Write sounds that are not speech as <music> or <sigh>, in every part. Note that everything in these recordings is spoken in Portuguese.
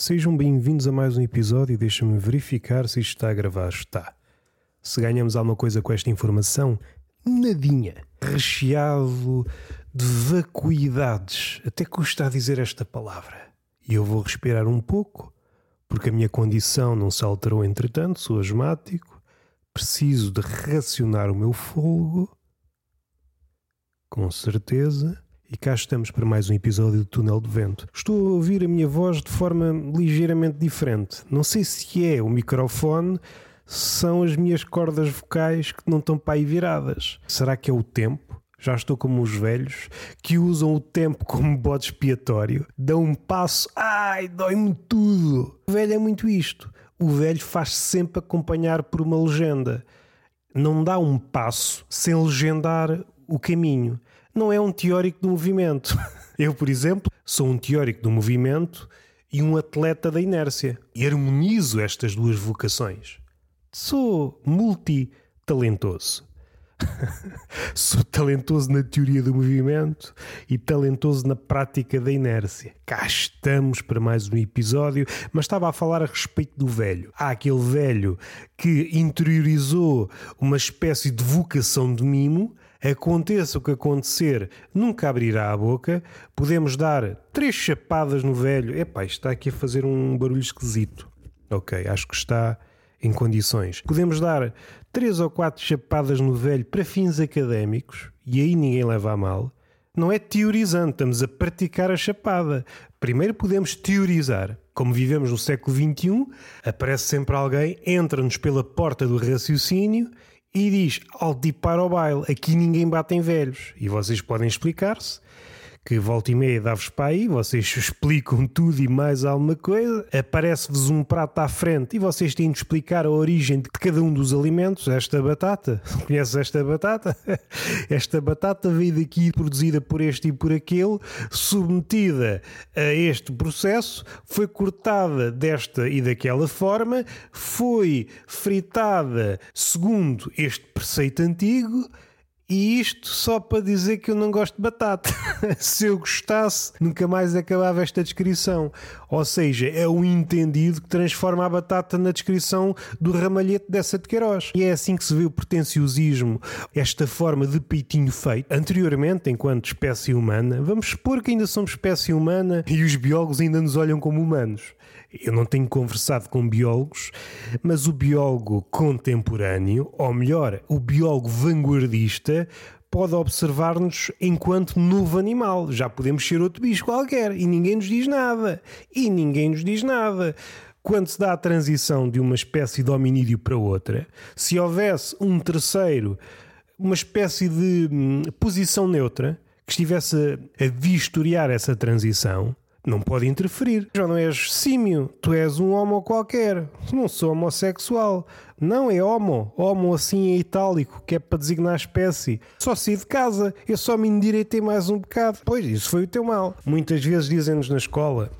Sejam bem-vindos a mais um episódio e deixa-me verificar se isto está a gravar. Está. Se ganhamos alguma coisa com esta informação, nadinha. Recheado de vacuidades. Até custa a dizer esta palavra. E eu vou respirar um pouco, porque a minha condição não se alterou entretanto, sou asmático, preciso de racionar o meu fogo. Com certeza e cá estamos para mais um episódio do Túnel de Vento. Estou a ouvir a minha voz de forma ligeiramente diferente. Não sei se é o microfone, são as minhas cordas vocais que não estão para aí viradas. Será que é o tempo? Já estou como os velhos que usam o tempo como bode expiatório, dão um passo, ai, dói-me tudo. O velho é muito isto. O velho faz -se sempre acompanhar por uma legenda. Não dá um passo sem legendar o caminho não é um teórico do movimento. <laughs> Eu, por exemplo, sou um teórico do movimento e um atleta da inércia. E harmonizo estas duas vocações. Sou multitalentoso. <laughs> Sou talentoso na teoria do movimento e talentoso na prática da inércia. Cá estamos para mais um episódio, mas estava a falar a respeito do velho. Há aquele velho que interiorizou uma espécie de vocação de mimo Aconteça o que acontecer, nunca abrirá a boca. Podemos dar três chapadas no velho. Epá, está aqui a fazer um barulho esquisito. Ok, acho que está em condições. Podemos dar três ou quatro chapadas no velho para fins académicos e aí ninguém leva a mal. Não é teorizando, estamos a praticar a chapada. Primeiro podemos teorizar. Como vivemos no século XXI, aparece sempre alguém, entra-nos pela porta do raciocínio e diz: Alti para o baile, aqui ninguém bate em velhos. E vocês podem explicar-se que volta e meia dá-vos para aí, vocês explicam tudo e mais alguma coisa, aparece-vos um prato à frente e vocês têm de explicar a origem de cada um dos alimentos. Esta batata, <laughs> conheces esta batata? <laughs> Esta batata veio daqui produzida por este e por aquele, submetida a este processo, foi cortada desta e daquela forma, foi fritada segundo este preceito antigo e isto só para dizer que eu não gosto de batata. <laughs> Se eu gostasse, nunca mais acabava esta descrição. Ou seja, é o entendido que transforma a batata na descrição do ramalhete dessa de Queiroz. E é assim que se vê o pretenciosismo, esta forma de peitinho feito. Anteriormente, enquanto espécie humana, vamos supor que ainda somos espécie humana e os biólogos ainda nos olham como humanos. Eu não tenho conversado com biólogos, mas o biólogo contemporâneo, ou melhor, o biólogo vanguardista, pode observar-nos enquanto novo animal. Já podemos ser outro bicho qualquer e ninguém nos diz nada. E ninguém nos diz nada. Quando se dá a transição de uma espécie de hominídeo para outra, se houvesse um terceiro, uma espécie de hum, posição neutra, que estivesse a vistoriar essa transição, não pode interferir. Já não és símio, tu és um homo qualquer. Não sou homossexual. Não é homo. Homo assim em itálico, que é para designar a espécie. Só saí de casa, eu só me endireitei mais um bocado. Pois, isso foi o teu mal. Muitas vezes dizem-nos na escola,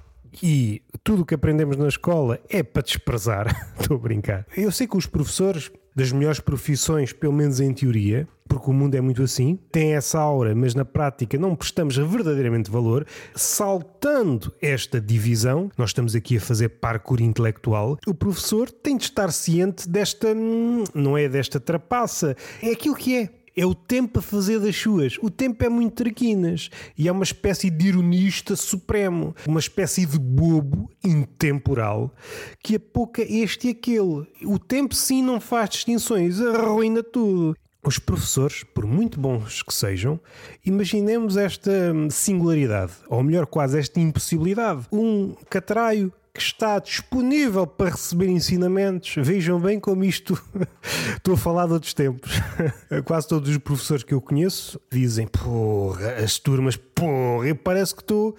e tudo o que aprendemos na escola é para desprezar. <laughs> Estou a brincar. Eu sei que os professores das melhores profissões, pelo menos em teoria, porque o mundo é muito assim, tem essa aura, mas na prática não prestamos verdadeiramente valor, saltando esta divisão, nós estamos aqui a fazer parkour intelectual, o professor tem de estar ciente desta, hum, não é desta trapaça, é aquilo que é. É o tempo a fazer das suas. O tempo é muito traquinas. E é uma espécie de ironista supremo, uma espécie de bobo intemporal que apoca este e aquele. O tempo sim não faz distinções, arruina tudo. Os professores, por muito bons que sejam, imaginemos esta singularidade, ou melhor, quase esta impossibilidade. Um catraio que está disponível para receber ensinamentos. Vejam bem como isto. <laughs> Estou a falar de outros tempos. <laughs> Quase todos os professores que eu conheço dizem: porra, as turmas, porra, parece que estou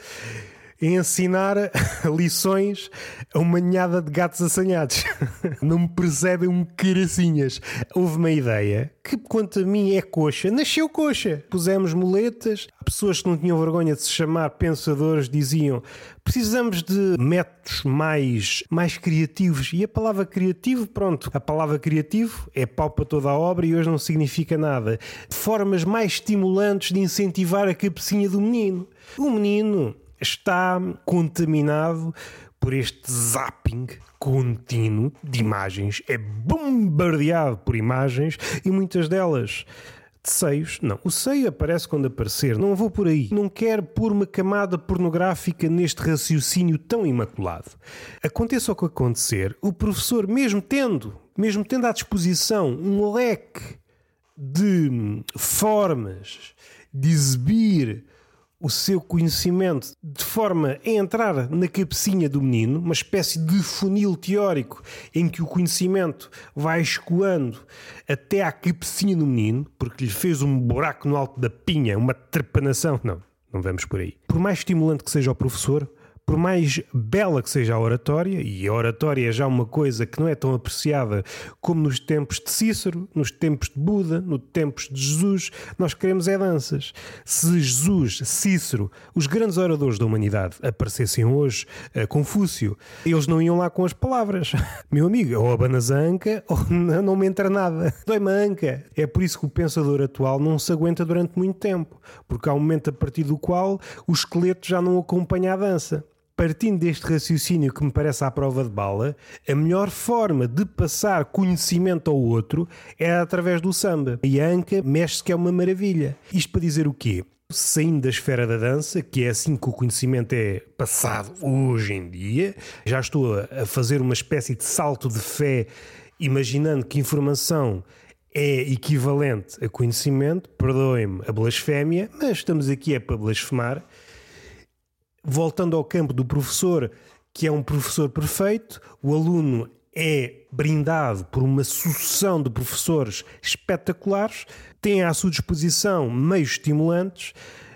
ensinar <laughs> lições a uma ninhada de gatos assanhados. <laughs> Não me percebem um caracinhas. Houve uma ideia que, quanto a mim, é coxa. Nasceu coxa. Pusemos moletas. Pessoas que não tinham vergonha de se chamar pensadores diziam precisamos de métodos mais, mais criativos. E a palavra criativo, pronto, a palavra criativo é pau para toda a obra e hoje não significa nada. Formas mais estimulantes de incentivar a cabecinha do menino. O menino está contaminado por este zapping contínuo de imagens, é bombardeado por imagens e muitas delas de seios. Não, o seio aparece quando aparecer, não vou por aí. Não quero pôr uma camada pornográfica neste raciocínio tão imaculado. Aconteça o que acontecer, o professor, mesmo tendo, mesmo tendo à disposição um leque de formas de exibir o seu conhecimento de forma a entrar na cabecinha do menino, uma espécie de funil teórico em que o conhecimento vai escoando até à cabecinha do menino, porque lhe fez um buraco no alto da pinha, uma trepanação. Não, não vamos por aí. Por mais estimulante que seja o professor, por mais bela que seja a oratória, e a oratória é já uma coisa que não é tão apreciada como nos tempos de Cícero, nos tempos de Buda, nos tempos de Jesus, nós queremos é danças. Se Jesus, Cícero, os grandes oradores da humanidade aparecessem hoje, a Confúcio, eles não iam lá com as palavras. <laughs> Meu amigo, ou abanas a anca <laughs> ou não me entra nada. <laughs> Dói-me a anca. É por isso que o pensador atual não se aguenta durante muito tempo, porque há um momento a partir do qual o esqueleto já não acompanha a dança partindo deste raciocínio que me parece à prova de bala, a melhor forma de passar conhecimento ao outro é através do samba. E a Anca mexe-se que é uma maravilha. Isto para dizer o quê? Saindo da esfera da dança, que é assim que o conhecimento é passado hoje em dia, já estou a fazer uma espécie de salto de fé, imaginando que informação é equivalente a conhecimento, perdoem-me a blasfémia, mas estamos aqui é para blasfemar voltando ao campo do professor, que é um professor perfeito, o aluno é brindado por uma sucessão de professores espetaculares, tem à sua disposição meios estimulantes,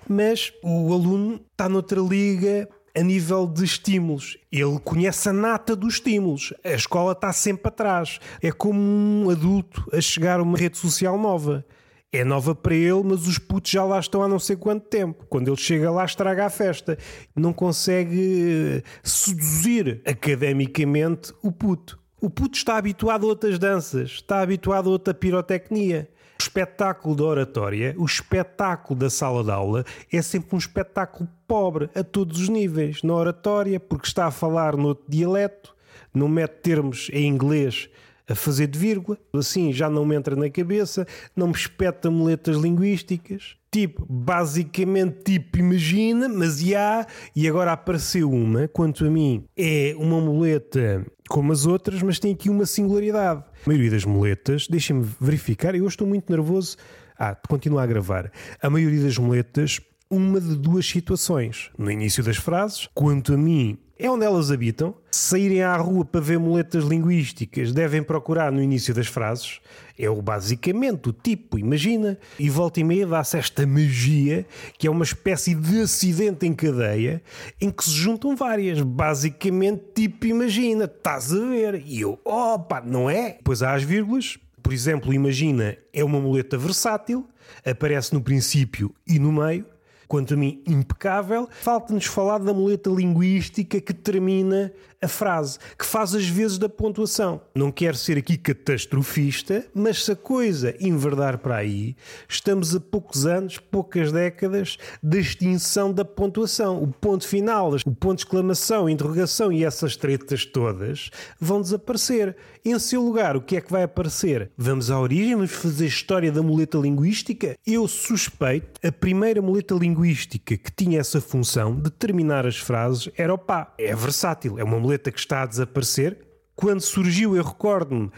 mas o aluno está noutra liga a nível de estímulos. Ele conhece a nata dos estímulos. A escola está sempre atrás. É como um adulto a chegar a uma rede social nova é nova para ele, mas os putos já lá estão há não sei quanto tempo. Quando ele chega lá, estraga a festa. Não consegue eh, seduzir academicamente o puto. O puto está habituado a outras danças, está habituado a outra pirotecnia. O espetáculo da oratória, o espetáculo da sala de aula, é sempre um espetáculo pobre a todos os níveis. Na oratória, porque está a falar no outro dialeto, não mete termos em inglês a fazer de vírgula, assim já não me entra na cabeça, não me espeta muletas linguísticas. Tipo, basicamente, tipo, imagina, mas já, e agora apareceu uma, quanto a mim, é uma muleta como as outras, mas tem aqui uma singularidade. A maioria das muletas, deixem-me verificar, eu estou muito nervoso. Ah, continua a gravar. A maioria das muletas, uma de duas situações. No início das frases, quanto a mim, é onde elas habitam. Saírem à rua para ver muletas linguísticas, devem procurar no início das frases. É o basicamente o tipo, imagina. E volta e meia dá-se esta magia, que é uma espécie de acidente em cadeia, em que se juntam várias. Basicamente, tipo, imagina, estás a ver. E eu, opa, não é? Depois há as vírgulas. Por exemplo, imagina, é uma muleta versátil, aparece no princípio e no meio quanto a mim, impecável. Falta-nos falar da muleta linguística que termina a frase, que faz as vezes da pontuação. Não quero ser aqui catastrofista, mas se a coisa enverdar para aí, estamos a poucos anos, poucas décadas da extinção da pontuação. O ponto final, o ponto de exclamação, interrogação e essas tretas todas vão desaparecer. Em seu lugar, o que é que vai aparecer? Vamos à origem, vamos fazer história da muleta linguística? Eu suspeito, a primeira muleta linguística que tinha essa função de terminar as frases era o pá. É versátil, é uma muleta que está a desaparecer. Quando surgiu, eu recordo-me,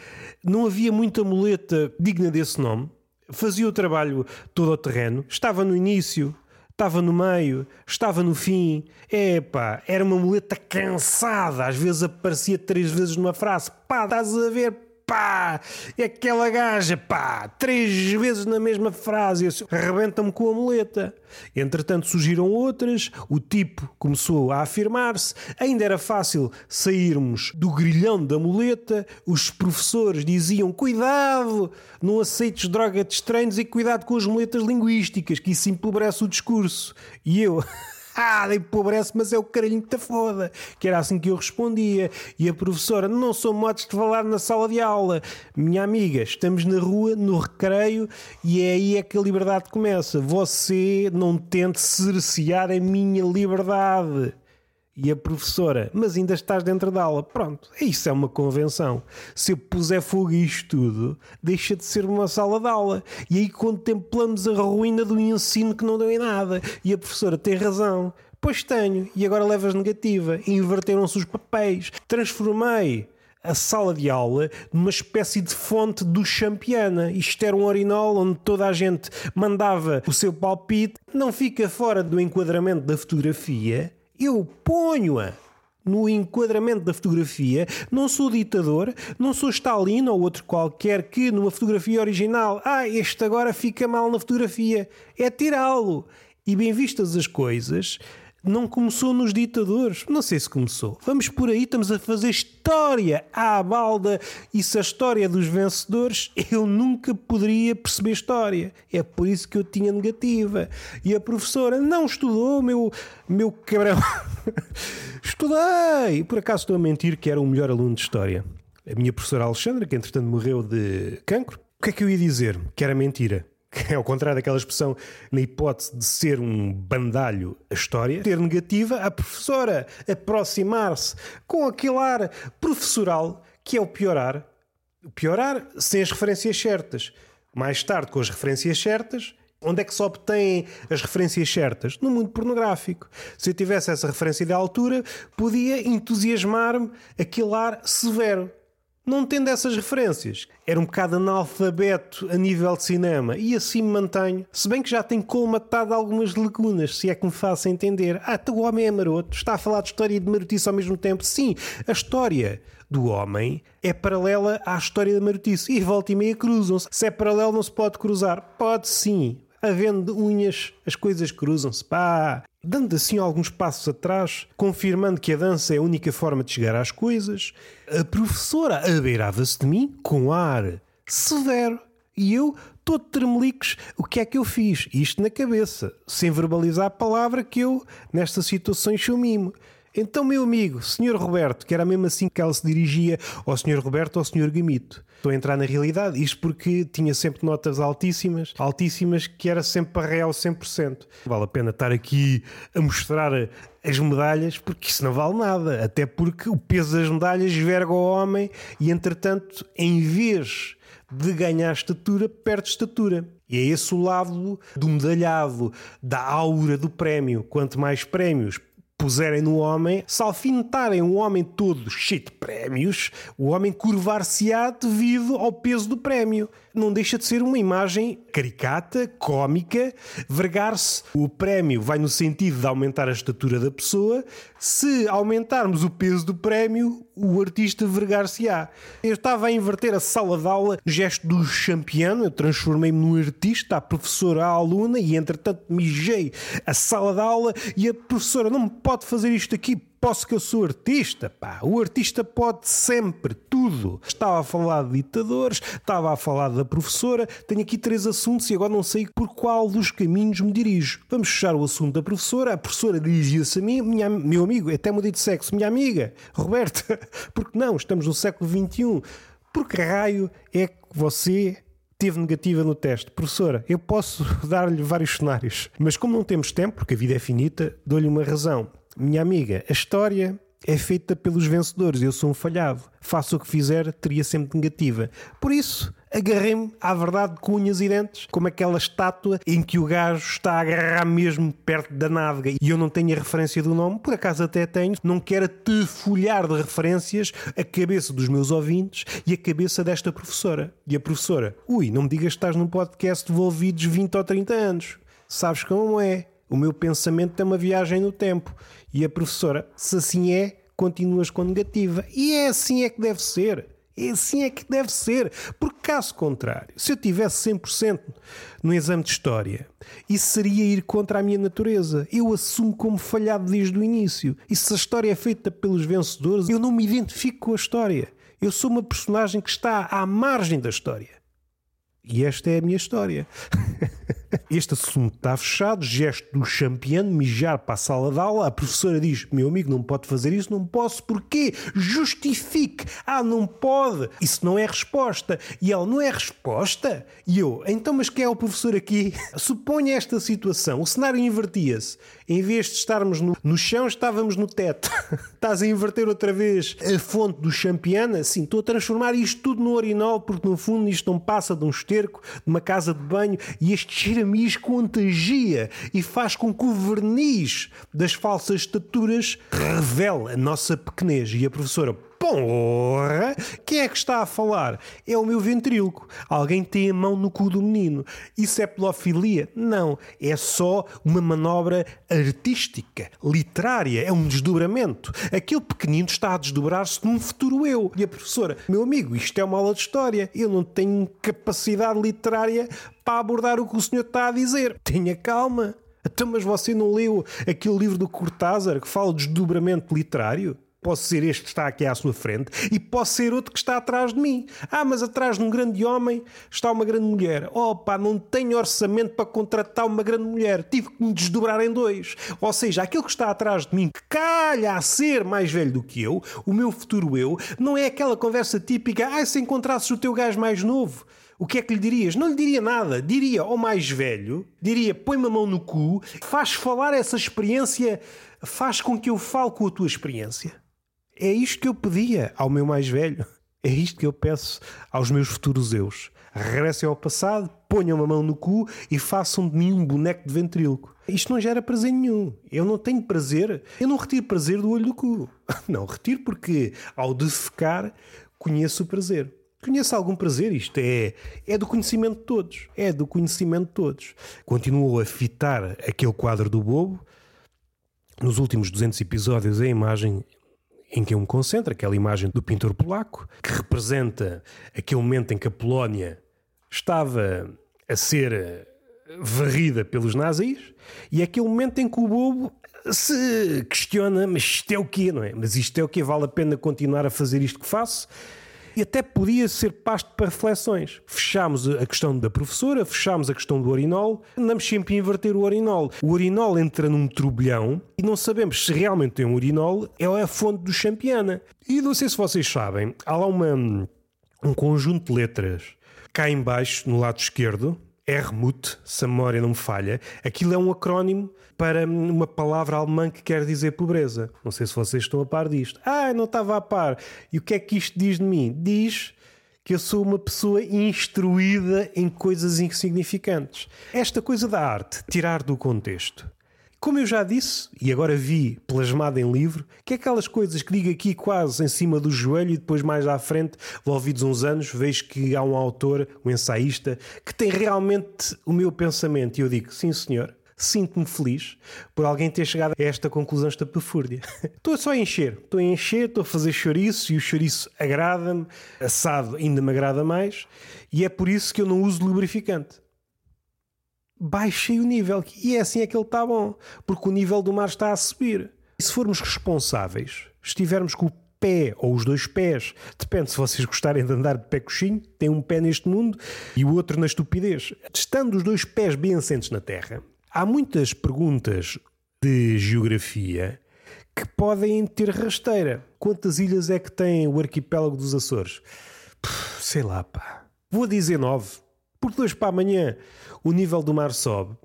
não havia muita muleta digna desse nome. Fazia o trabalho todo ao terreno, estava no início, estava no meio, estava no fim. Epá, era uma muleta cansada, às vezes aparecia três vezes numa frase. Pá, estás a ver? Pá, é aquela gaja, pá, três vezes na mesma frase, arrebenta-me com a muleta. Entretanto surgiram outras, o tipo começou a afirmar-se, ainda era fácil sairmos do grilhão da muleta, os professores diziam cuidado, não aceites droga de estranhos e cuidado com as muletas linguísticas, que isso empobrece o discurso. E eu... <laughs> Ah, empobrece, mas é o caralhinho que te foda. Que era assim que eu respondia. E a professora, não sou modos de falar na sala de aula. Minha amiga, estamos na rua, no recreio, e é aí é que a liberdade começa. Você não tente cercear a minha liberdade. E a professora, mas ainda estás dentro da aula. Pronto, isso é uma convenção. Se eu puser fogo a isto tudo, deixa de ser uma sala de aula. E aí contemplamos a ruína do ensino que não deu em nada. E a professora tem razão. Pois tenho. E agora levas negativa. Inverteram-se os papéis. Transformei a sala de aula numa espécie de fonte do Champiana. Isto era um orinol onde toda a gente mandava o seu palpite. Não fica fora do enquadramento da fotografia. Eu ponho-a no enquadramento da fotografia. Não sou ditador, não sou Stalin ou outro qualquer que numa fotografia original, ah, este agora fica mal na fotografia. É tirá-lo. E bem vistas as coisas, não começou nos ditadores. Não sei se começou. Vamos por aí, estamos a fazer história à balda. E se a história dos vencedores, eu nunca poderia perceber história. É por isso que eu tinha negativa. E a professora não estudou, meu, meu cabrão. <laughs> Estudei! Por acaso estou a mentir que era o melhor aluno de história. A minha professora Alexandra, que entretanto morreu de cancro. O que é que eu ia dizer? Que era mentira é <laughs> ao contrário daquela expressão, na hipótese de ser um bandalho a história, ter negativa, a professora aproximar-se com aquele ar professoral que é o piorar. Piorar sem as referências certas. Mais tarde, com as referências certas, onde é que se obtêm as referências certas? No mundo pornográfico. Se eu tivesse essa referência de altura, podia entusiasmar-me aquele ar severo não tendo essas referências, era um bocado analfabeto a nível de cinema e assim me mantenho. Se bem que já tenho colmatado algumas lacunas, se é que me faça entender. Ah, então o homem é maroto, está a falar de história e de marotice ao mesmo tempo. Sim, a história do homem é paralela à história da marotice e volta e meia cruzam-se. Se é paralelo, não se pode cruzar. Pode sim. Havendo unhas, as coisas cruzam-se. Pá! dando assim alguns passos atrás, confirmando que a dança é a única forma de chegar às coisas, a professora abeirava-se de mim com ar severo. E eu, todo tremelicos, o que é que eu fiz? Isto na cabeça, sem verbalizar a palavra que eu, nesta situação, sou mimo. Então, meu amigo, Sr. Roberto, que era mesmo assim que ela se dirigia ao Sr. Roberto ou ao Sr. Gamito. Estou a entrar na realidade, isto porque tinha sempre notas altíssimas, altíssimas, que era sempre para real 100%. Vale a pena estar aqui a mostrar as medalhas, porque isso não vale nada, até porque o peso das medalhas verga o homem e, entretanto, em vez de ganhar estatura, perde estatura. E é esse o lado do medalhado, da aura do prémio. Quanto mais prémios puserem no homem, se alfinetarem um homem todo cheio de prémios, o homem curvar-se-á devido ao peso do prémio. Não deixa de ser uma imagem caricata, cómica, vergar-se. O prémio vai no sentido de aumentar a estatura da pessoa. Se aumentarmos o peso do prémio, o artista vergar-se-á. Eu estava a inverter a sala de aula, gesto do champion, eu transformei-me num artista, a professora, a aluna, e entretanto mijei a sala de aula e a professora não me pode fazer isto aqui posso que eu sou artista, pá. O artista pode sempre tudo. Estava a falar de ditadores, estava a falar da professora. Tenho aqui três assuntos e agora não sei por qual dos caminhos me dirijo. Vamos fechar o assunto da professora. A professora dirigia-se a mim, minha, meu amigo, até mudei de sexo, minha amiga, Roberta. <laughs> Porque não, estamos no século XXI. Por que raio é que você teve negativa no teste. Professora, eu posso <laughs> dar-lhe vários cenários, mas como não temos tempo, porque a vida é finita, dou-lhe uma razão. Minha amiga, a história é feita pelos vencedores. Eu sou um falhado. Faço o que fizer, teria sempre negativa. Por isso, agarrei-me à verdade com unhas e dentes, como aquela estátua em que o gajo está a agarrar mesmo perto da nádega e eu não tenho a referência do nome, por acaso até tenho, não quero te folhar de referências a cabeça dos meus ouvintes e a cabeça desta professora. E a professora, ui, não me digas que estás num podcast devolvidos 20 ou 30 anos. Sabes como é? O meu pensamento é uma viagem no tempo. E a professora, se assim é, continuas com negativa. E é assim é que deve ser. É assim é que deve ser. Porque, caso contrário, se eu tivesse 100% no exame de história, isso seria ir contra a minha natureza. Eu assumo como falhado desde o início. E se a história é feita pelos vencedores, eu não me identifico com a história. Eu sou uma personagem que está à margem da história. E esta é a minha história. <laughs> Este assunto está fechado, gesto do champion, mijar para a sala de aula. A professora diz: Meu amigo, não pode fazer isso, não posso. Porquê? Justifique. Ah, não pode. Isso não é resposta. E ele, não é resposta? E eu, então, mas quem é o professor aqui? <laughs> Suponha esta situação, o cenário invertia-se. Em vez de estarmos no, no chão, estávamos no teto. <laughs> Estás a inverter outra vez a fonte do champion? Sim, estou a transformar isto tudo no urinol, porque no fundo isto não passa de um esterco, de uma casa de banho, e este cheiramis contagia e faz com que o verniz das falsas estaturas revele a nossa pequenez. E a professora, Porra! Quem é que está a falar? É o meu ventríloco. Alguém tem a mão no cu do menino. Isso é pedofilia? Não. É só uma manobra artística, literária. É um desdobramento. Aquele pequenino está a desdobrar-se num futuro eu. E a professora, meu amigo, isto é uma aula de história. Eu não tenho capacidade literária para abordar o que o senhor está a dizer. Tenha calma. Então, mas você não leu aquele livro do Cortázar que fala de desdobramento literário? Posso ser este que está aqui à sua frente e posso ser outro que está atrás de mim. Ah, mas atrás de um grande homem está uma grande mulher. Opa, não tenho orçamento para contratar uma grande mulher. Tive que me desdobrar em dois. Ou seja, aquele que está atrás de mim, que calha a ser mais velho do que eu, o meu futuro eu, não é aquela conversa típica, ah, se encontrasses o teu gajo mais novo. O que é que lhe dirias? Não lhe diria nada. Diria ao mais velho, diria põe-me a mão no cu, faz falar essa experiência, faz com que eu fale com a tua experiência. É isto que eu pedia ao meu mais velho. É isto que eu peço aos meus futuros eus. Regressem ao passado, ponham a mão no cu e façam de mim um boneco de ventríloco. Isto não gera prazer nenhum. Eu não tenho prazer. Eu não retiro prazer do olho do cu. <laughs> Não, retiro porque ao defecar conheço o prazer. Conheço algum prazer, isto é, é do conhecimento de todos. É do conhecimento de todos. Continuou a fitar aquele quadro do bobo. Nos últimos 200 episódios, a imagem em que eu me concentro, aquela imagem do pintor polaco, que representa aquele momento em que a Polónia estava a ser eh, varrida pelos nazis, e é aquele momento em que o bobo se questiona, mas isto é o quê, não é? Mas isto é o quê? Vale a pena continuar a fazer isto que faço? E até podia ser pasto para reflexões. Fechámos a questão da professora, fechámos a questão do urinol, andamos sempre a inverter o urinol. O urinol entra num turbilhão e não sabemos se realmente tem um urinol, é a fonte do champiana. E não sei se vocês sabem, há lá uma, um conjunto de letras cá embaixo, no lado esquerdo, Ermut, se a memória não me falha, aquilo é um acrónimo para uma palavra alemã que quer dizer pobreza. Não sei se vocês estão a par disto. Ah, não estava a par. E o que é que isto diz de mim? Diz que eu sou uma pessoa instruída em coisas insignificantes. Esta coisa da arte, tirar do contexto. Como eu já disse, e agora vi plasmado em livro, que é aquelas coisas que digo aqui quase em cima do joelho e depois mais à frente, envolvidos uns anos, vejo que há um autor, um ensaísta, que tem realmente o meu pensamento. E eu digo, sim senhor, sinto-me feliz por alguém ter chegado a esta conclusão estapafúrdia. <laughs> estou só a encher, estou a encher, estou a fazer chouriço e o chouriço agrada-me, assado ainda me agrada mais, e é por isso que eu não uso lubrificante baixei o nível. E é assim é que ele está bom, porque o nível do mar está a subir. E se formos responsáveis, estivermos com o pé ou os dois pés, depende se vocês gostarem de andar de pé coxinho, tem um pé neste mundo e o outro na estupidez. Estando os dois pés bem assentes na terra, há muitas perguntas de geografia que podem ter rasteira. Quantas ilhas é que tem o arquipélago dos Açores? Puxa, sei lá, pá. Vou dizer nove porque dois para amanhã o nível do mar sobe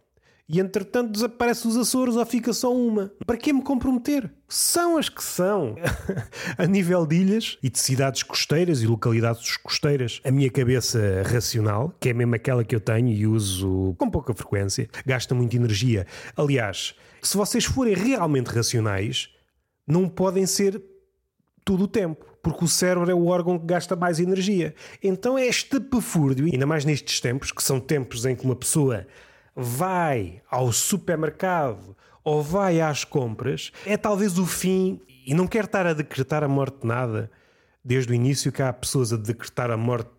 e entretanto desaparece os Açores ou fica só uma. Para que me comprometer? São as que são. <laughs> a nível de ilhas e de cidades costeiras e localidades costeiras, a minha cabeça racional, que é mesmo aquela que eu tenho e uso com pouca frequência, gasta muita energia. Aliás, se vocês forem realmente racionais, não podem ser todo o tempo porque o cérebro é o órgão que gasta mais energia. Então é este pefúrdio, ainda mais nestes tempos, que são tempos em que uma pessoa vai ao supermercado ou vai às compras, é talvez o fim, e não quero estar a decretar a morte de nada, desde o início que há pessoas a decretar a morte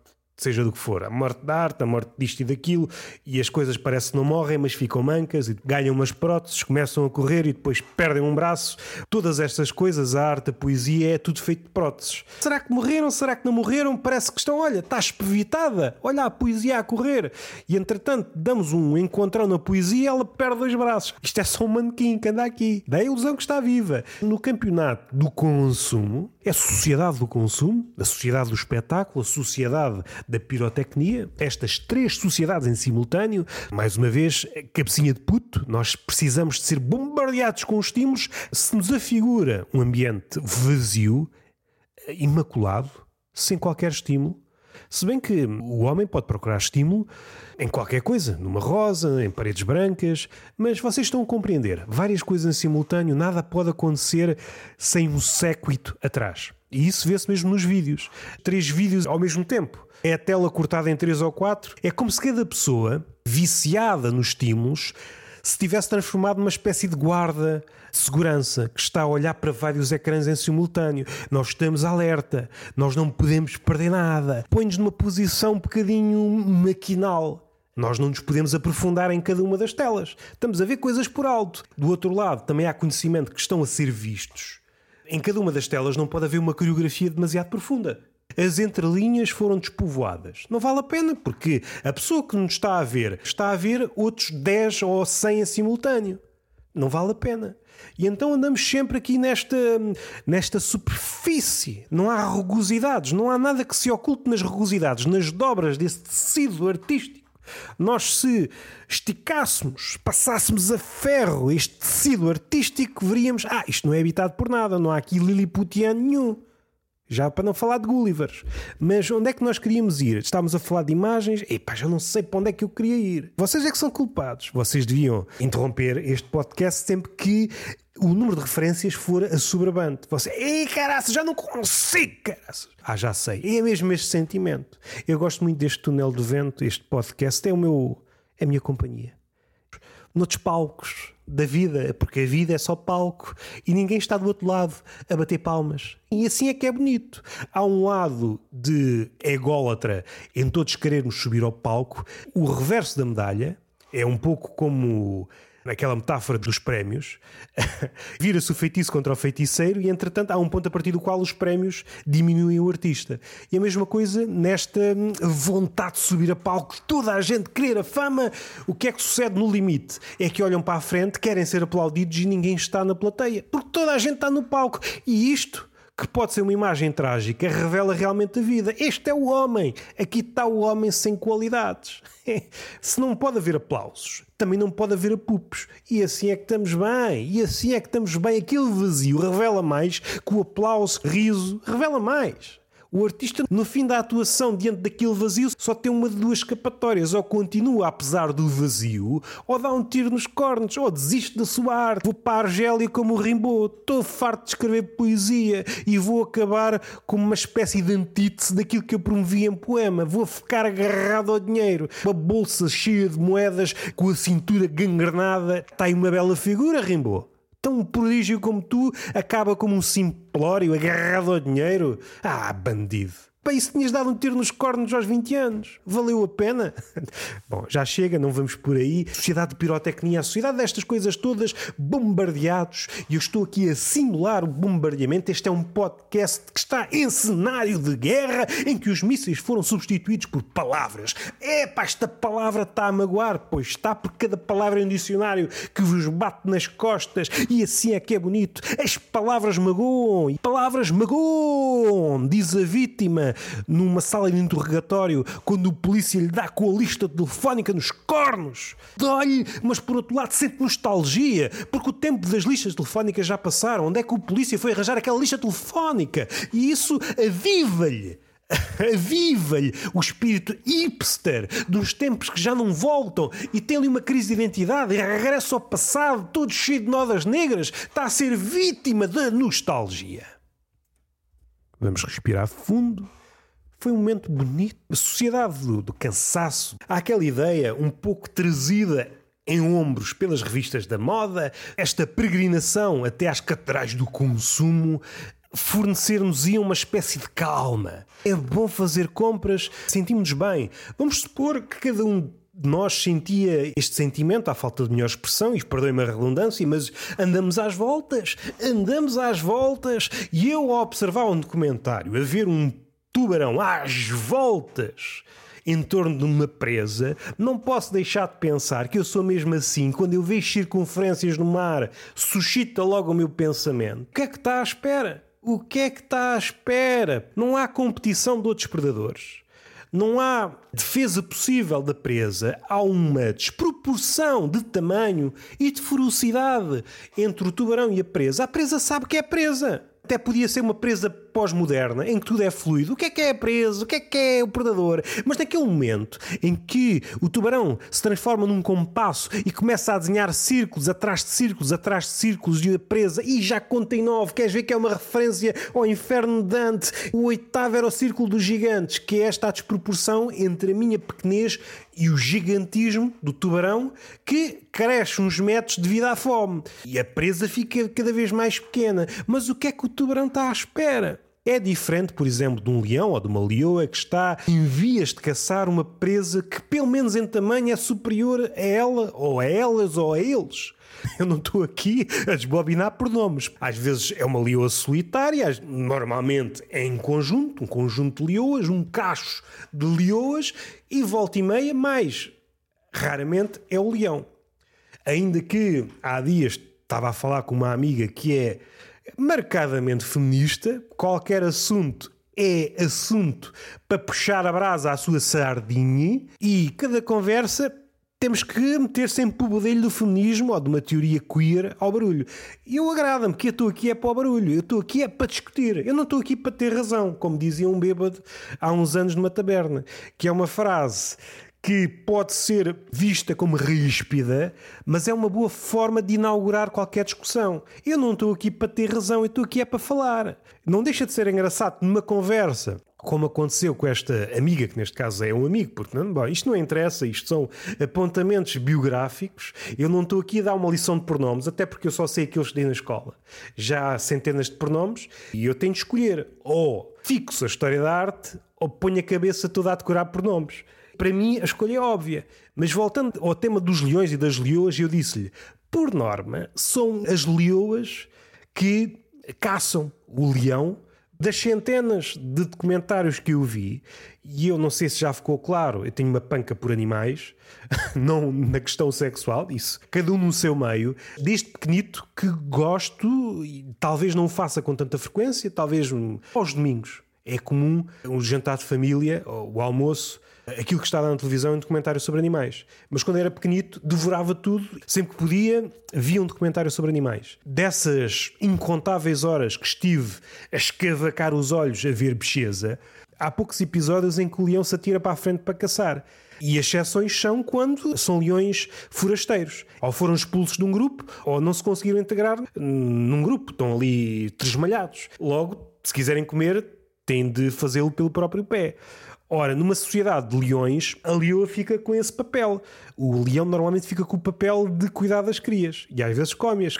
seja do que for. A morte da arte, a morte disto e daquilo, e as coisas parecem que não morrem, mas ficam mancas e ganham umas próteses, começam a correr e depois perdem um braço. Todas estas coisas, a arte, a poesia, é tudo feito de próteses. Será que morreram? Será que não morreram? Parece que estão, olha, está espevitada. Olha a poesia a correr. E entretanto, damos um encontrão na poesia ela perde dois braços. Isto é só um manequim que anda aqui. Da ilusão que está viva. No campeonato do consumo, é a sociedade do consumo, a sociedade do espetáculo, a sociedade da pirotecnia, estas três sociedades em simultâneo, mais uma vez, cabecinha de puto, nós precisamos de ser bombardeados com estímulos. Se nos afigura um ambiente vazio, imaculado, sem qualquer estímulo, se bem que o homem pode procurar estímulo em qualquer coisa, numa rosa, em paredes brancas, mas vocês estão a compreender, várias coisas em simultâneo, nada pode acontecer sem um séquito atrás. E isso vê-se mesmo nos vídeos. Três vídeos ao mesmo tempo. É a tela cortada em três ou quatro. É como se cada pessoa, viciada nos estímulos, se tivesse transformado numa espécie de guarda de segurança que está a olhar para vários ecrãs em simultâneo. Nós estamos alerta, nós não podemos perder nada. Põe-nos numa posição um bocadinho maquinal. Nós não nos podemos aprofundar em cada uma das telas. Estamos a ver coisas por alto. Do outro lado, também há conhecimento que estão a ser vistos. Em cada uma das telas não pode haver uma coreografia demasiado profunda. As entrelinhas foram despovoadas. Não vale a pena, porque a pessoa que nos está a ver está a ver outros 10 ou 100 a simultâneo. Não vale a pena. E então andamos sempre aqui nesta, nesta superfície. Não há rugosidades, não há nada que se oculte nas rugosidades, nas dobras desse tecido artístico. Nós, se esticássemos, passássemos a ferro este tecido artístico, veríamos: ah, isto não é habitado por nada, não há aqui liliputiano nenhum. Já para não falar de Gullivers. Mas onde é que nós queríamos ir? Estávamos a falar de imagens. Epá, já não sei para onde é que eu queria ir. Vocês é que são culpados. Vocês deviam interromper este podcast sempre que o número de referências for assoberbante. Você, ei caraças, já não consigo, caraças. Ah, já sei. É mesmo este sentimento. Eu gosto muito deste túnel de vento. Este podcast é o meu, é a minha companhia. Noutros palcos, da vida, porque a vida é só palco e ninguém está do outro lado a bater palmas. E assim é que é bonito. Há um lado de ególatra em todos querermos subir ao palco, o reverso da medalha é um pouco como naquela metáfora dos prémios, <laughs> vira-se o feitiço contra o feiticeiro e, entretanto, há um ponto a partir do qual os prémios diminuem o artista. E a mesma coisa nesta hum, vontade de subir a palco, toda a gente querer a fama. O que é que sucede no limite? É que olham para a frente, querem ser aplaudidos e ninguém está na plateia, porque toda a gente está no palco. E isto que pode ser uma imagem trágica, revela realmente a vida. Este é o homem. Aqui está o homem sem qualidades. <laughs> Se não pode haver aplausos, também não pode haver apupos. E assim é que estamos bem. E assim é que estamos bem. Aquele vazio revela mais que o aplauso, riso, revela mais. O artista, no fim da atuação, diante daquele vazio, só tem uma de duas escapatórias. Ou continua apesar do vazio, ou dá um tiro nos cornos, ou desiste da sua arte. Vou para a Argélia como o Rimbaud. Estou farto de escrever poesia e vou acabar como uma espécie de antítese daquilo que eu promovi em poema. Vou ficar agarrado ao dinheiro. Uma bolsa cheia de moedas, com a cintura gangrenada. Aí uma bela figura, Rimbaud tão prodígio como tu acaba como um simplório agarrado ao dinheiro? Ah, bandido! Bem, se tinhas dado um tiro nos cornos aos 20 anos, valeu a pena? <laughs> Bom, já chega, não vamos por aí. Sociedade de pirotecnia, a sociedade destas coisas todas, bombardeados, e eu estou aqui a simular o bombardeamento. Este é um podcast que está em cenário de guerra, em que os mísseis foram substituídos por palavras. É pá, esta palavra está a magoar, pois está, porque cada palavra é um dicionário que vos bate nas costas, e assim é que é bonito. As palavras magoam, palavras magoam, diz a vítima numa sala de interrogatório quando o polícia lhe dá com a lista telefónica nos cornos. Dói, mas por outro lado sente nostalgia, porque o tempo das listas telefónicas já passaram. Onde é que o polícia foi arranjar aquela lista telefónica? E isso aviva-lhe <laughs> aviva-lhe o espírito hipster dos tempos que já não voltam e tem ali uma crise de identidade e regressa ao passado todo cheio de nodas negras, está a ser vítima da nostalgia. Vamos respirar fundo foi um momento bonito. A sociedade do, do cansaço. Há aquela ideia um pouco trazida em ombros pelas revistas da moda, esta peregrinação até às catedrais do consumo fornecer-nos uma espécie de calma. É bom fazer compras, sentimos bem. Vamos supor que cada um de nós sentia este sentimento, à falta de melhor expressão, e perdoe-me a redundância, mas andamos às voltas, andamos às voltas, e eu a observar um documentário, a ver um tubarão às voltas em torno de uma presa, não posso deixar de pensar que eu sou mesmo assim. Quando eu vejo circunferências no mar, suscita logo o meu pensamento. O que é que está à espera? O que é que está à espera? Não há competição de outros predadores. Não há defesa possível da presa. Há uma desproporção de tamanho e de ferocidade entre o tubarão e a presa. A presa sabe que é presa. Até podia ser uma presa pós-moderna, em que tudo é fluido. O que é que é a presa? O que é que é o predador? Mas naquele momento em que o tubarão se transforma num compasso e começa a desenhar círculos atrás de círculos, atrás de círculos e a presa, e já contém nove, queres ver que é uma referência ao inferno de Dante? O oitavo era o círculo dos gigantes, que é esta desproporção entre a minha pequenez e o gigantismo do tubarão que cresce uns metros devido à fome. E a presa fica cada vez mais pequena. Mas o que é que o tubarão está à espera? É diferente, por exemplo, de um leão ou de uma leoa que está em vias de caçar uma presa que, pelo menos em tamanho, é superior a ela, ou a elas, ou a eles. <laughs> Eu não estou aqui a desbobinar pronomes. Às vezes é uma leoa solitária, normalmente é em conjunto, um conjunto de leoas, um cacho de leoas, e volta e meia, mais raramente é o leão. Ainda que há dias estava a falar com uma amiga que é marcadamente feminista, qualquer assunto é assunto para puxar a brasa à sua sardinha e cada conversa temos que meter sempre o bodelho do feminismo ou de uma teoria queer ao barulho. E eu agrada-me que eu estou aqui é para o barulho, eu estou aqui é para discutir, eu não estou aqui para ter razão, como dizia um bêbado há uns anos numa taberna, que é uma frase que pode ser vista como ríspida, mas é uma boa forma de inaugurar qualquer discussão. Eu não estou aqui para ter razão, eu estou aqui é para falar. Não deixa de ser engraçado numa conversa como aconteceu com esta amiga, que neste caso é um amigo, porque não, bom, isto não interessa, isto são apontamentos biográficos. Eu não estou aqui a dar uma lição de pronomes, até porque eu só sei aqueles que dei na escola. Já há centenas de pronomes e eu tenho de escolher ou fixo a história da arte ou ponho a cabeça toda a decorar pronomes. Para mim, a escolha é óbvia. Mas voltando ao tema dos leões e das leoas, eu disse-lhe: por norma, são as leoas que caçam o leão das centenas de documentários que eu vi, e eu não sei se já ficou claro, eu tenho uma panca por animais, <laughs> não na questão sexual, isso, cada um no seu meio, desde pequenito que gosto, e talvez não o faça com tanta frequência, talvez aos domingos. É comum um jantar de família, o almoço, aquilo que está lá na televisão um documentário sobre animais. Mas quando era pequenito, devorava tudo. Sempre que podia, via um documentário sobre animais. Dessas incontáveis horas que estive a escavacar os olhos a ver bicheza, há poucos episódios em que o leão se atira para a frente para caçar. E as exceções são quando são leões forasteiros. Ou foram expulsos de um grupo, ou não se conseguiram integrar num grupo. Estão ali tresmalhados. Logo, se quiserem comer, têm de fazê-lo pelo próprio pé. Ora, numa sociedade de leões, a leoa fica com esse papel. O leão normalmente fica com o papel de cuidar das crias. E às vezes come-as.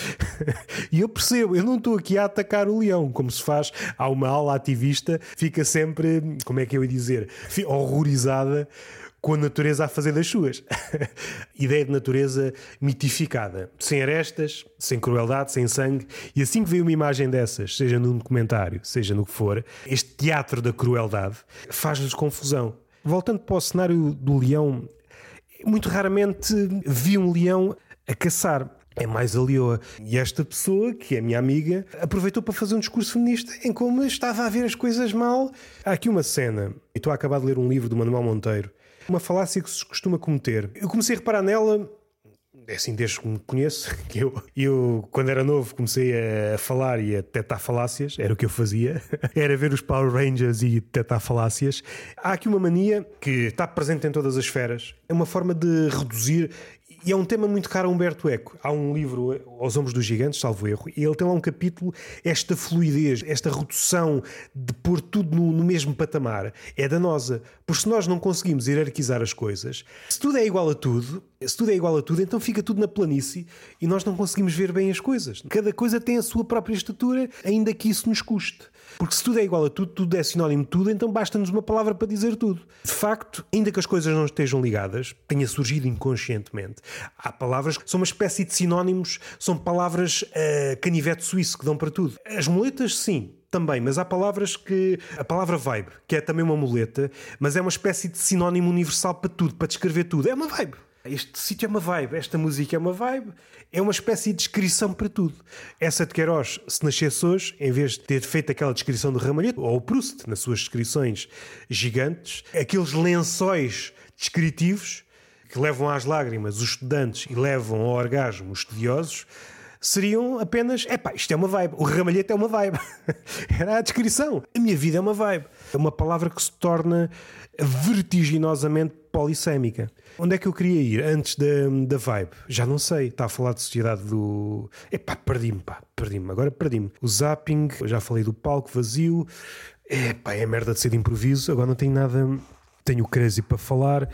<laughs> e eu percebo, eu não estou aqui a atacar o leão, como se faz. Há uma ala ativista, fica sempre, como é que eu ia dizer, horrorizada com a natureza a fazer das suas. <laughs> Ideia de natureza mitificada, sem arestas, sem crueldade, sem sangue. E assim que vê uma imagem dessas, seja num documentário, seja no que for, este teatro da crueldade faz-nos confusão. Voltando para o cenário do leão, muito raramente vi um leão a caçar é mais a leoa. E esta pessoa, que é minha amiga, aproveitou para fazer um discurso feminista em como estava a ver as coisas mal. Há aqui uma cena, e estou a acabar de ler um livro do Manuel Monteiro, uma falácia que se costuma cometer. Eu comecei a reparar nela é assim, desde que me conheço, <laughs> que eu, eu, quando era novo, comecei a falar e a detectar falácias, era o que eu fazia, <laughs> era ver os Power Rangers e detectar falácias. Há aqui uma mania que está presente em todas as esferas, é uma forma de reduzir e é um tema muito caro a Humberto Eco. Há um livro, Aos Ombros dos Gigantes, salvo erro, e ele tem lá um capítulo, esta fluidez, esta redução de pôr tudo no, no mesmo patamar, é danosa. Porque se nós não conseguimos hierarquizar as coisas, se tudo é igual a tudo, Se tudo é igual a tudo, então fica tudo na planície e nós não conseguimos ver bem as coisas. Cada coisa tem a sua própria estrutura, ainda que isso nos custe. Porque se tudo é igual a tudo, tudo é sinónimo de tudo, então basta-nos uma palavra para dizer tudo. De facto, ainda que as coisas não estejam ligadas, tenha surgido inconscientemente, há palavras que são uma espécie de sinónimos, são palavras uh, canivete suíço que dão para tudo. As muletas, sim, também, mas há palavras que. A palavra vibe, que é também uma muleta, mas é uma espécie de sinónimo universal para tudo, para descrever tudo. É uma vibe. Este sítio é uma vibe, esta música é uma vibe, é uma espécie de descrição para tudo. Essa de Queiroz, se nascesse hoje, em vez de ter feito aquela descrição do Ramalhete, ou o Proust, nas suas descrições gigantes, aqueles lençóis descritivos que levam às lágrimas os estudantes e levam ao orgasmo os estudiosos, seriam apenas: epá, isto é uma vibe, o ramalhete é uma vibe. <laughs> Era a descrição. A minha vida é uma vibe. É uma palavra que se torna vertiginosamente polissémica. Onde é que eu queria ir antes da, da vibe? Já não sei. Está a falar de sociedade do. Epá, perdi-me, pá, perdi-me. Agora perdi-me. O zapping, já falei do palco vazio. Epá, é merda de ser de improviso. Agora não tenho nada. Tenho crazy para falar.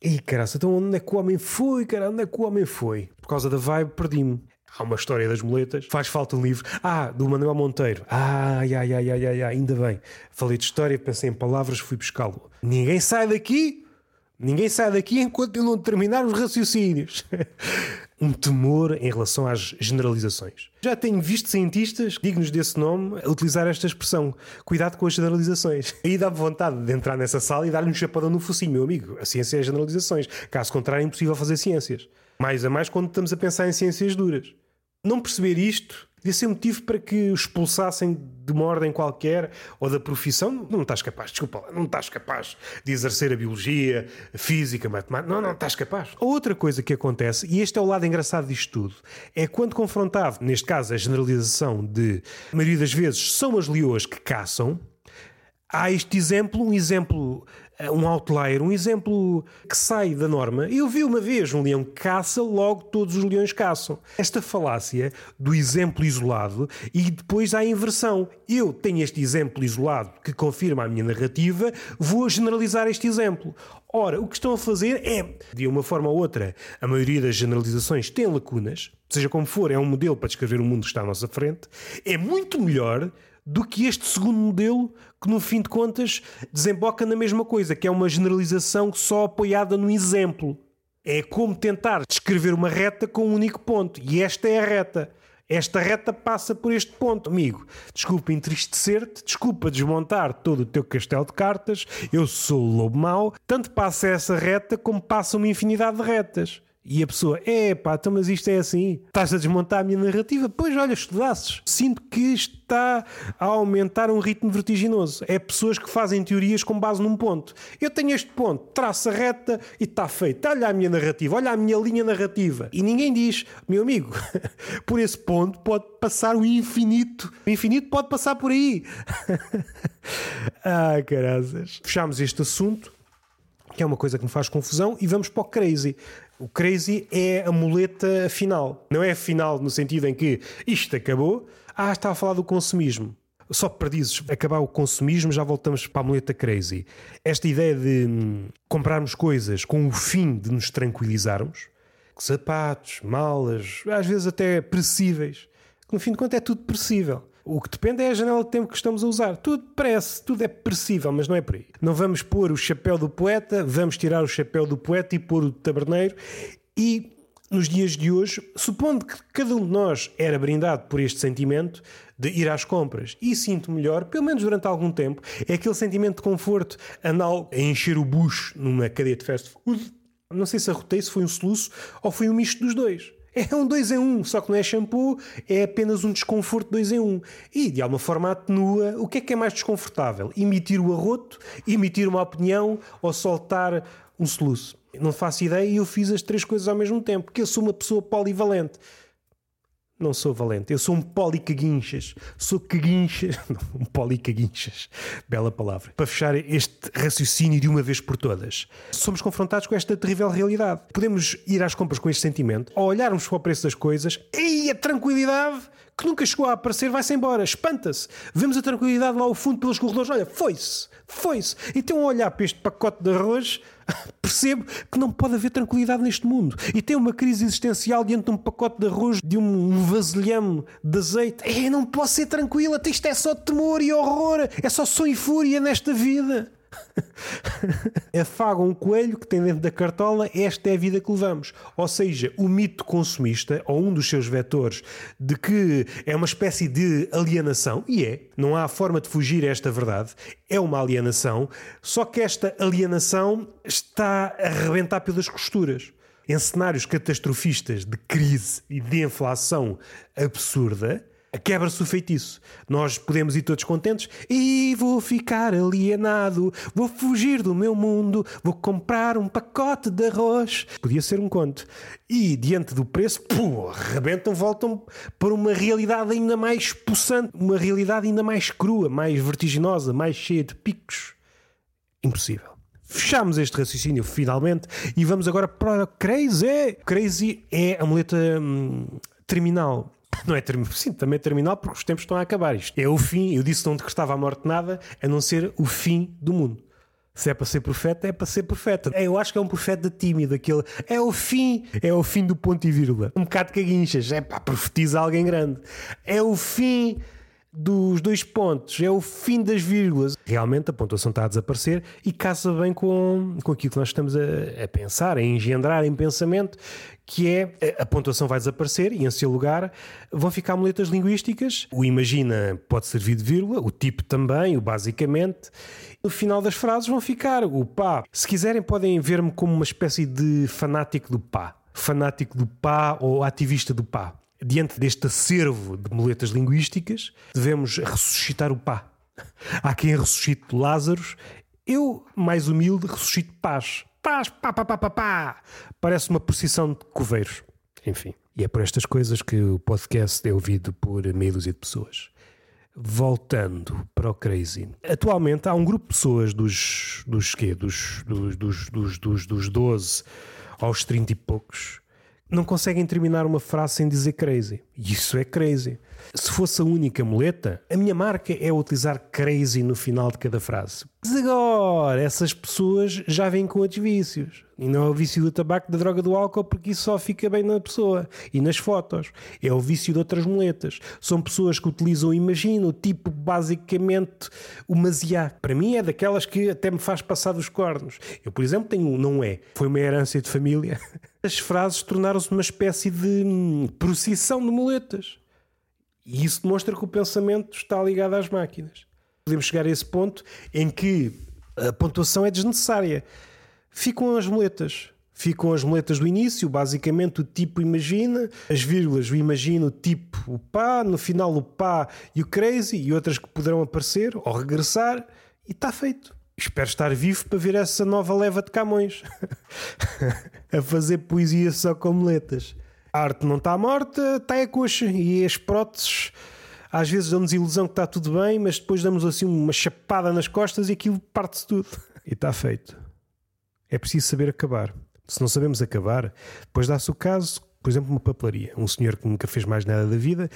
E caraca, então onde é que o homem foi, cara? Onde é que o homem foi? Por causa da vibe, perdi-me. Há uma história das muletas. Faz falta um livro. Ah, do Manuel Monteiro. Ah, ai, ai, ai, ai, ai, ainda bem. Falei de história, pensei em palavras, fui buscá-lo. Ninguém sai daqui. Ninguém sai daqui enquanto eu não terminar os raciocínios. <laughs> um temor em relação às generalizações. Já tenho visto cientistas dignos desse nome utilizar esta expressão. Cuidado com as generalizações. <laughs> Aí dá vontade de entrar nessa sala e dar-lhe um chapadão no focinho, meu amigo. A ciência é generalizações. Caso contrário, é impossível fazer ciências. Mais a mais quando estamos a pensar em ciências duras. Não perceber isto devia ser motivo para que o expulsassem de uma ordem qualquer ou da profissão. Não estás capaz, desculpa não estás capaz de exercer a biologia, a física, a matemática. Não, não estás capaz. Outra coisa que acontece, e este é o lado engraçado disto tudo, é quando confrontado, neste caso, a generalização de, a maioria das vezes, são as leoas que caçam. Há este exemplo, um exemplo um outlier, um exemplo que sai da norma. Eu vi uma vez um leão caça, logo todos os leões caçam. Esta falácia do exemplo isolado e depois há a inversão. Eu tenho este exemplo isolado que confirma a minha narrativa, vou generalizar este exemplo. Ora, o que estão a fazer é, de uma forma ou outra, a maioria das generalizações tem lacunas, seja como for, é um modelo para descrever o mundo que está à nossa frente, é muito melhor do que este segundo modelo que, no fim de contas, desemboca na mesma coisa, que é uma generalização só apoiada no exemplo. É como tentar descrever uma reta com um único ponto. E esta é a reta. Esta reta passa por este ponto, amigo. Desculpa entristecer-te, desculpa desmontar todo o teu castelo de cartas. Eu sou o lobo mau. Tanto passa essa reta como passa uma infinidade de retas. E a pessoa, é pá, então, mas isto é assim, estás a desmontar a minha narrativa? Pois olha, estudasses. Sinto que está a aumentar um ritmo vertiginoso. É pessoas que fazem teorias com base num ponto. Eu tenho este ponto, traça reta e está feito. Olha a minha narrativa, olha a minha linha narrativa. E ninguém diz, meu amigo, <laughs> por esse ponto pode passar o infinito. O infinito pode passar por aí. <laughs> ah, carazas. Fechamos este assunto que é uma coisa que me faz confusão, e vamos para o crazy. O crazy é a muleta final. Não é final no sentido em que isto acabou. Ah, está a falar do consumismo. Só perdizes acabar o consumismo, já voltamos para a muleta crazy. Esta ideia de hum, comprarmos coisas com o fim de nos tranquilizarmos, sapatos, malas, às vezes até perecíveis, que no fim de contas é tudo perecível. O que depende é a janela de tempo que estamos a usar. Tudo parece, tudo é perecível, mas não é por aí. Não vamos pôr o chapéu do poeta, vamos tirar o chapéu do poeta e pôr o do taberneiro. E nos dias de hoje, supondo que cada um de nós era brindado por este sentimento de ir às compras e sinto melhor, pelo menos durante algum tempo, é aquele sentimento de conforto anal a encher o bucho numa cadeia de fast food. Não sei se arrotei, se foi um soluço ou foi um misto dos dois. É um 2 em 1, um, só que não é shampoo, é apenas um desconforto 2 em 1. Um. E de alguma forma atenua. O que é que é mais desconfortável? Emitir o arroto, emitir uma opinião ou soltar um soluço? Não faço ideia e eu fiz as três coisas ao mesmo tempo, porque eu sou uma pessoa polivalente. Não sou valente, eu sou um policaguinchas. Sou caguinchas. <laughs> um policaguinchas. Bela palavra. Para fechar este raciocínio de uma vez por todas, somos confrontados com esta terrível realidade. Podemos ir às compras com este sentimento, ao olharmos para o preço das coisas, e a tranquilidade que nunca chegou a aparecer, vai-se embora, espanta-se. Vemos a tranquilidade lá ao fundo pelos corredores. Olha, foi-se, foi-se. Então, a olhar para este pacote de arroz, <laughs> percebo que não pode haver tranquilidade neste mundo. E tem uma crise existencial diante de um pacote de arroz, de um vasilhame de azeite. É, não posso ser tranquila, isto é só temor e horror, é só som e fúria nesta vida. <laughs> Afaga um coelho que tem dentro da cartola, esta é a vida que levamos. Ou seja, o mito consumista, ou um dos seus vetores, de que é uma espécie de alienação, e é, não há forma de fugir a esta verdade, é uma alienação, só que esta alienação está a arrebentar pelas costuras. Em cenários catastrofistas de crise e de inflação absurda, quebra-se o feitiço. Nós podemos ir todos contentes e vou ficar alienado, vou fugir do meu mundo, vou comprar um pacote de arroz. Podia ser um conto. E diante do preço, pô, arrebentam, voltam para uma realidade ainda mais possante, uma realidade ainda mais crua, mais vertiginosa, mais cheia de picos. Impossível. Fechamos este raciocínio finalmente e vamos agora para Crazy. Crazy é a muleta hum, terminal não é terminal, sim, também é terminal porque os tempos estão a acabar. Isto é o fim, eu disse que não decretava a morte nada, a não ser o fim do mundo. Se é para ser profeta, é para ser profeta. É, eu acho que é um profeta tímido, aquele. É o fim, é o fim do ponto e vírgula. Um bocado de caguinchas, é para profetiza alguém grande. É o fim dos dois pontos, é o fim das vírgulas. Realmente a pontuação está a desaparecer e casa bem com, com aquilo que nós estamos a, a pensar, a engendrar em pensamento, que é a pontuação vai desaparecer e em seu lugar vão ficar muletas linguísticas. O imagina pode servir de vírgula, o tipo também, o basicamente. No final das frases vão ficar o pá. Se quiserem, podem ver-me como uma espécie de fanático do pá. Fanático do pá ou ativista do pá diante deste acervo de muletas linguísticas, devemos ressuscitar o pá. <laughs> Há quem ressuscite Lázaros, eu, mais humilde, ressuscito paz. Paz, pá, pá, pá, pá, pá. Parece uma procissão de coveiros. Enfim. E é por estas coisas que o podcast é ouvido por meia dúzia de pessoas. Voltando para o Crazy. Atualmente há um grupo de pessoas dos, dos quê? Dos, dos, dos, dos, dos 12 aos 30 e poucos não conseguem terminar uma frase sem dizer crazy. Isso é crazy. Se fosse a única muleta, a minha marca é utilizar crazy no final de cada frase. Mas agora, essas pessoas já vêm com outros vícios. E não é o vício do tabaco, da droga, do álcool, porque isso só fica bem na pessoa e nas fotos. É o vício de outras muletas. São pessoas que utilizam, imagino, tipo basicamente o maziá. Para mim é daquelas que até me faz passar dos cornos. Eu, por exemplo, tenho um não é. Foi uma herança de família. <laughs> As frases tornaram-se uma espécie de hum, procissão de muletas. E isso demonstra que o pensamento está ligado às máquinas. Podemos chegar a esse ponto em que a pontuação é desnecessária. Ficam as muletas. Ficam as muletas do início, basicamente o tipo imagina, as vírgulas, o imagina, o tipo, o pá, no final o pá e o crazy e outras que poderão aparecer ou regressar e está feito. Espero estar vivo para ver essa nova leva de Camões <laughs> a fazer poesia só com muletas. A arte não está morta, está a coxa. E as próteses, às vezes damos ilusão que está tudo bem, mas depois damos assim uma chapada nas costas e aquilo parte-se tudo. <laughs> E está feito. É preciso saber acabar. Se não sabemos acabar, depois dá-se o caso, por exemplo, uma papelaria. Um senhor que nunca fez mais nada da vida,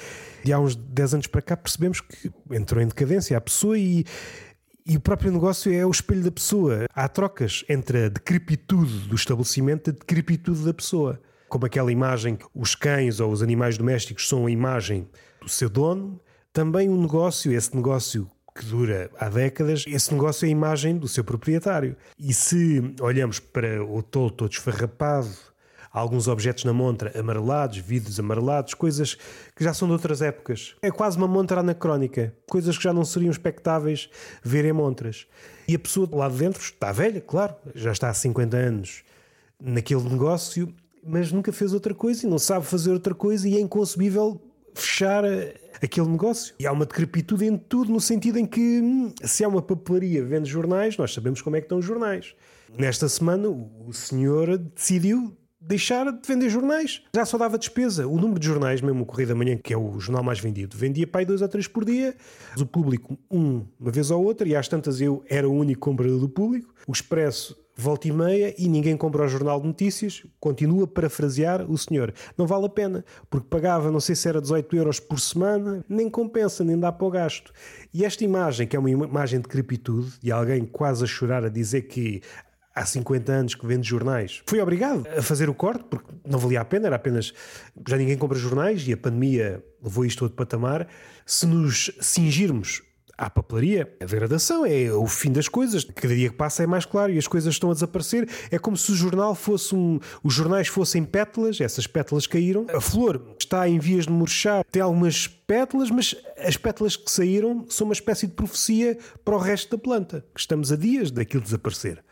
e há uns 10 anos para cá percebemos que entrou em decadência a pessoa e. E o próprio negócio é o espelho da pessoa. Há trocas entre a decrepitude do estabelecimento e a decrepitude da pessoa como aquela imagem, os cães ou os animais domésticos são a imagem do seu dono, também um negócio, esse negócio que dura há décadas, esse negócio é a imagem do seu proprietário. E se olhamos para o tolo todo esfarrapado, alguns objetos na montra amarelados, vidros amarelados, coisas que já são de outras épocas. É quase uma montra anacrónica, coisas que já não seriam expectáveis ver em montras. E a pessoa lá de dentro está velha, claro, já está há 50 anos naquele negócio mas nunca fez outra coisa e não sabe fazer outra coisa e é inconcebível fechar aquele negócio. E há uma decrepitude em tudo, no sentido em que hum, se há uma papelaria vende jornais, nós sabemos como é que estão os jornais. Nesta semana o senhor decidiu deixar de vender jornais. Já só dava despesa. O número de jornais, mesmo o Correio da Manhã, que é o jornal mais vendido, vendia para aí dois ou três por dia. O público, um, uma vez ou outra, e às tantas eu era o único comprador do público. O Expresso volta e meia e ninguém compra o jornal de notícias, continua a parafrasear o senhor. Não vale a pena, porque pagava, não sei se era 18 euros por semana, nem compensa, nem dá para o gasto. E esta imagem, que é uma imagem de crepitude, de alguém quase a chorar a dizer que há 50 anos que vende jornais, foi obrigado a fazer o corte, porque não valia a pena, era apenas. Já ninguém compra jornais e a pandemia levou isto a outro patamar. Se nos cingirmos à papelaria, a degradação é o fim das coisas. Cada dia que passa é mais claro e as coisas estão a desaparecer. É como se o jornal fosse um, os jornais fossem pétalas, essas pétalas caíram. A flor está em vias de murchar, tem algumas pétalas, mas as pétalas que saíram são uma espécie de profecia para o resto da planta. Estamos a dias daquilo desaparecer.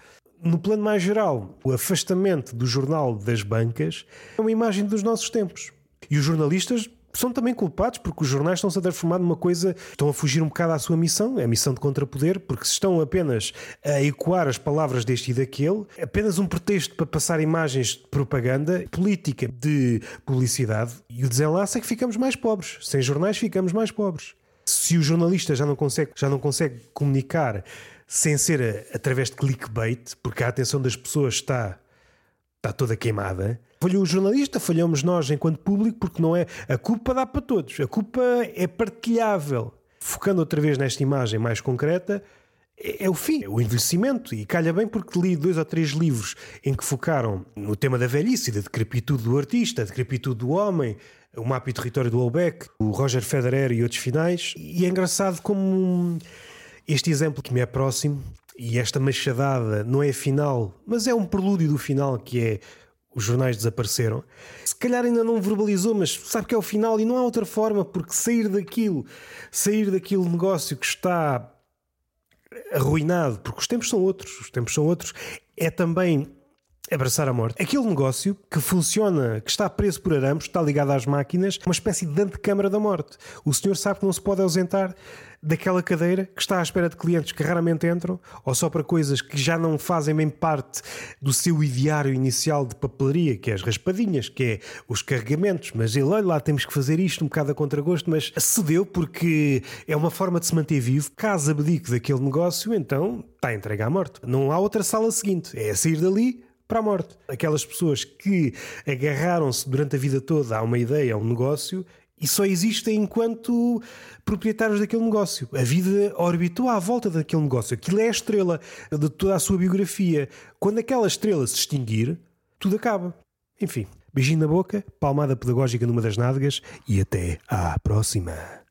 No plano mais geral, o afastamento do jornal das bancas é uma imagem dos nossos tempos. E os jornalistas são também culpados porque os jornais estão-se a transformar numa coisa, estão a fugir um bocado à sua missão, a missão de contrapoder, porque se estão apenas a ecoar as palavras deste e daquele, apenas um pretexto para passar imagens de propaganda, política de publicidade, e o desenlace é que ficamos mais pobres. Sem jornais ficamos mais pobres. Se o jornalista já não consegue, já não consegue comunicar sem ser a, através de clickbait, porque a atenção das pessoas está, está toda queimada, Falhou o jornalista, falhamos nós enquanto público, porque não é. A culpa dá para todos, a culpa é partilhável. Focando outra vez nesta imagem mais concreta, é, é o fim, é o envelhecimento. E calha bem porque li dois ou três livros em que focaram no tema da velhice, da decrepitude do artista, da decrepitude do homem, o mapa e território do Holbeck, o Roger Federer e outros finais. E é engraçado como este exemplo que me é próximo e esta machadada não é final, mas é um prelúdio do final que é os jornais desapareceram. Se calhar ainda não verbalizou, mas sabe que é o final e não há outra forma, porque sair daquilo, sair daquele negócio que está arruinado, porque os tempos são outros, os tempos são outros, é também abraçar a morte. Aquele negócio que funciona, que está preso por arames, está ligado às máquinas, uma espécie de antecâmara da morte. O senhor sabe que não se pode ausentar daquela cadeira que está à espera de clientes que raramente entram ou só para coisas que já não fazem bem parte do seu ideário inicial de papelaria, que é as raspadinhas, que é os carregamentos. Mas ele, olha lá, temos que fazer isto um bocado a contragosto, mas cedeu porque é uma forma de se manter vivo. Caso abdique daquele negócio, então está entregue à morte. Não há outra sala seguinte, é sair dali para a morte. Aquelas pessoas que agarraram-se durante a vida toda a uma ideia, a um negócio e só existem enquanto proprietários daquele negócio. A vida orbitou à volta daquele negócio. Aquilo é a estrela de toda a sua biografia. Quando aquela estrela se extinguir, tudo acaba. Enfim, beijinho na boca, palmada pedagógica numa das nádegas e até à próxima.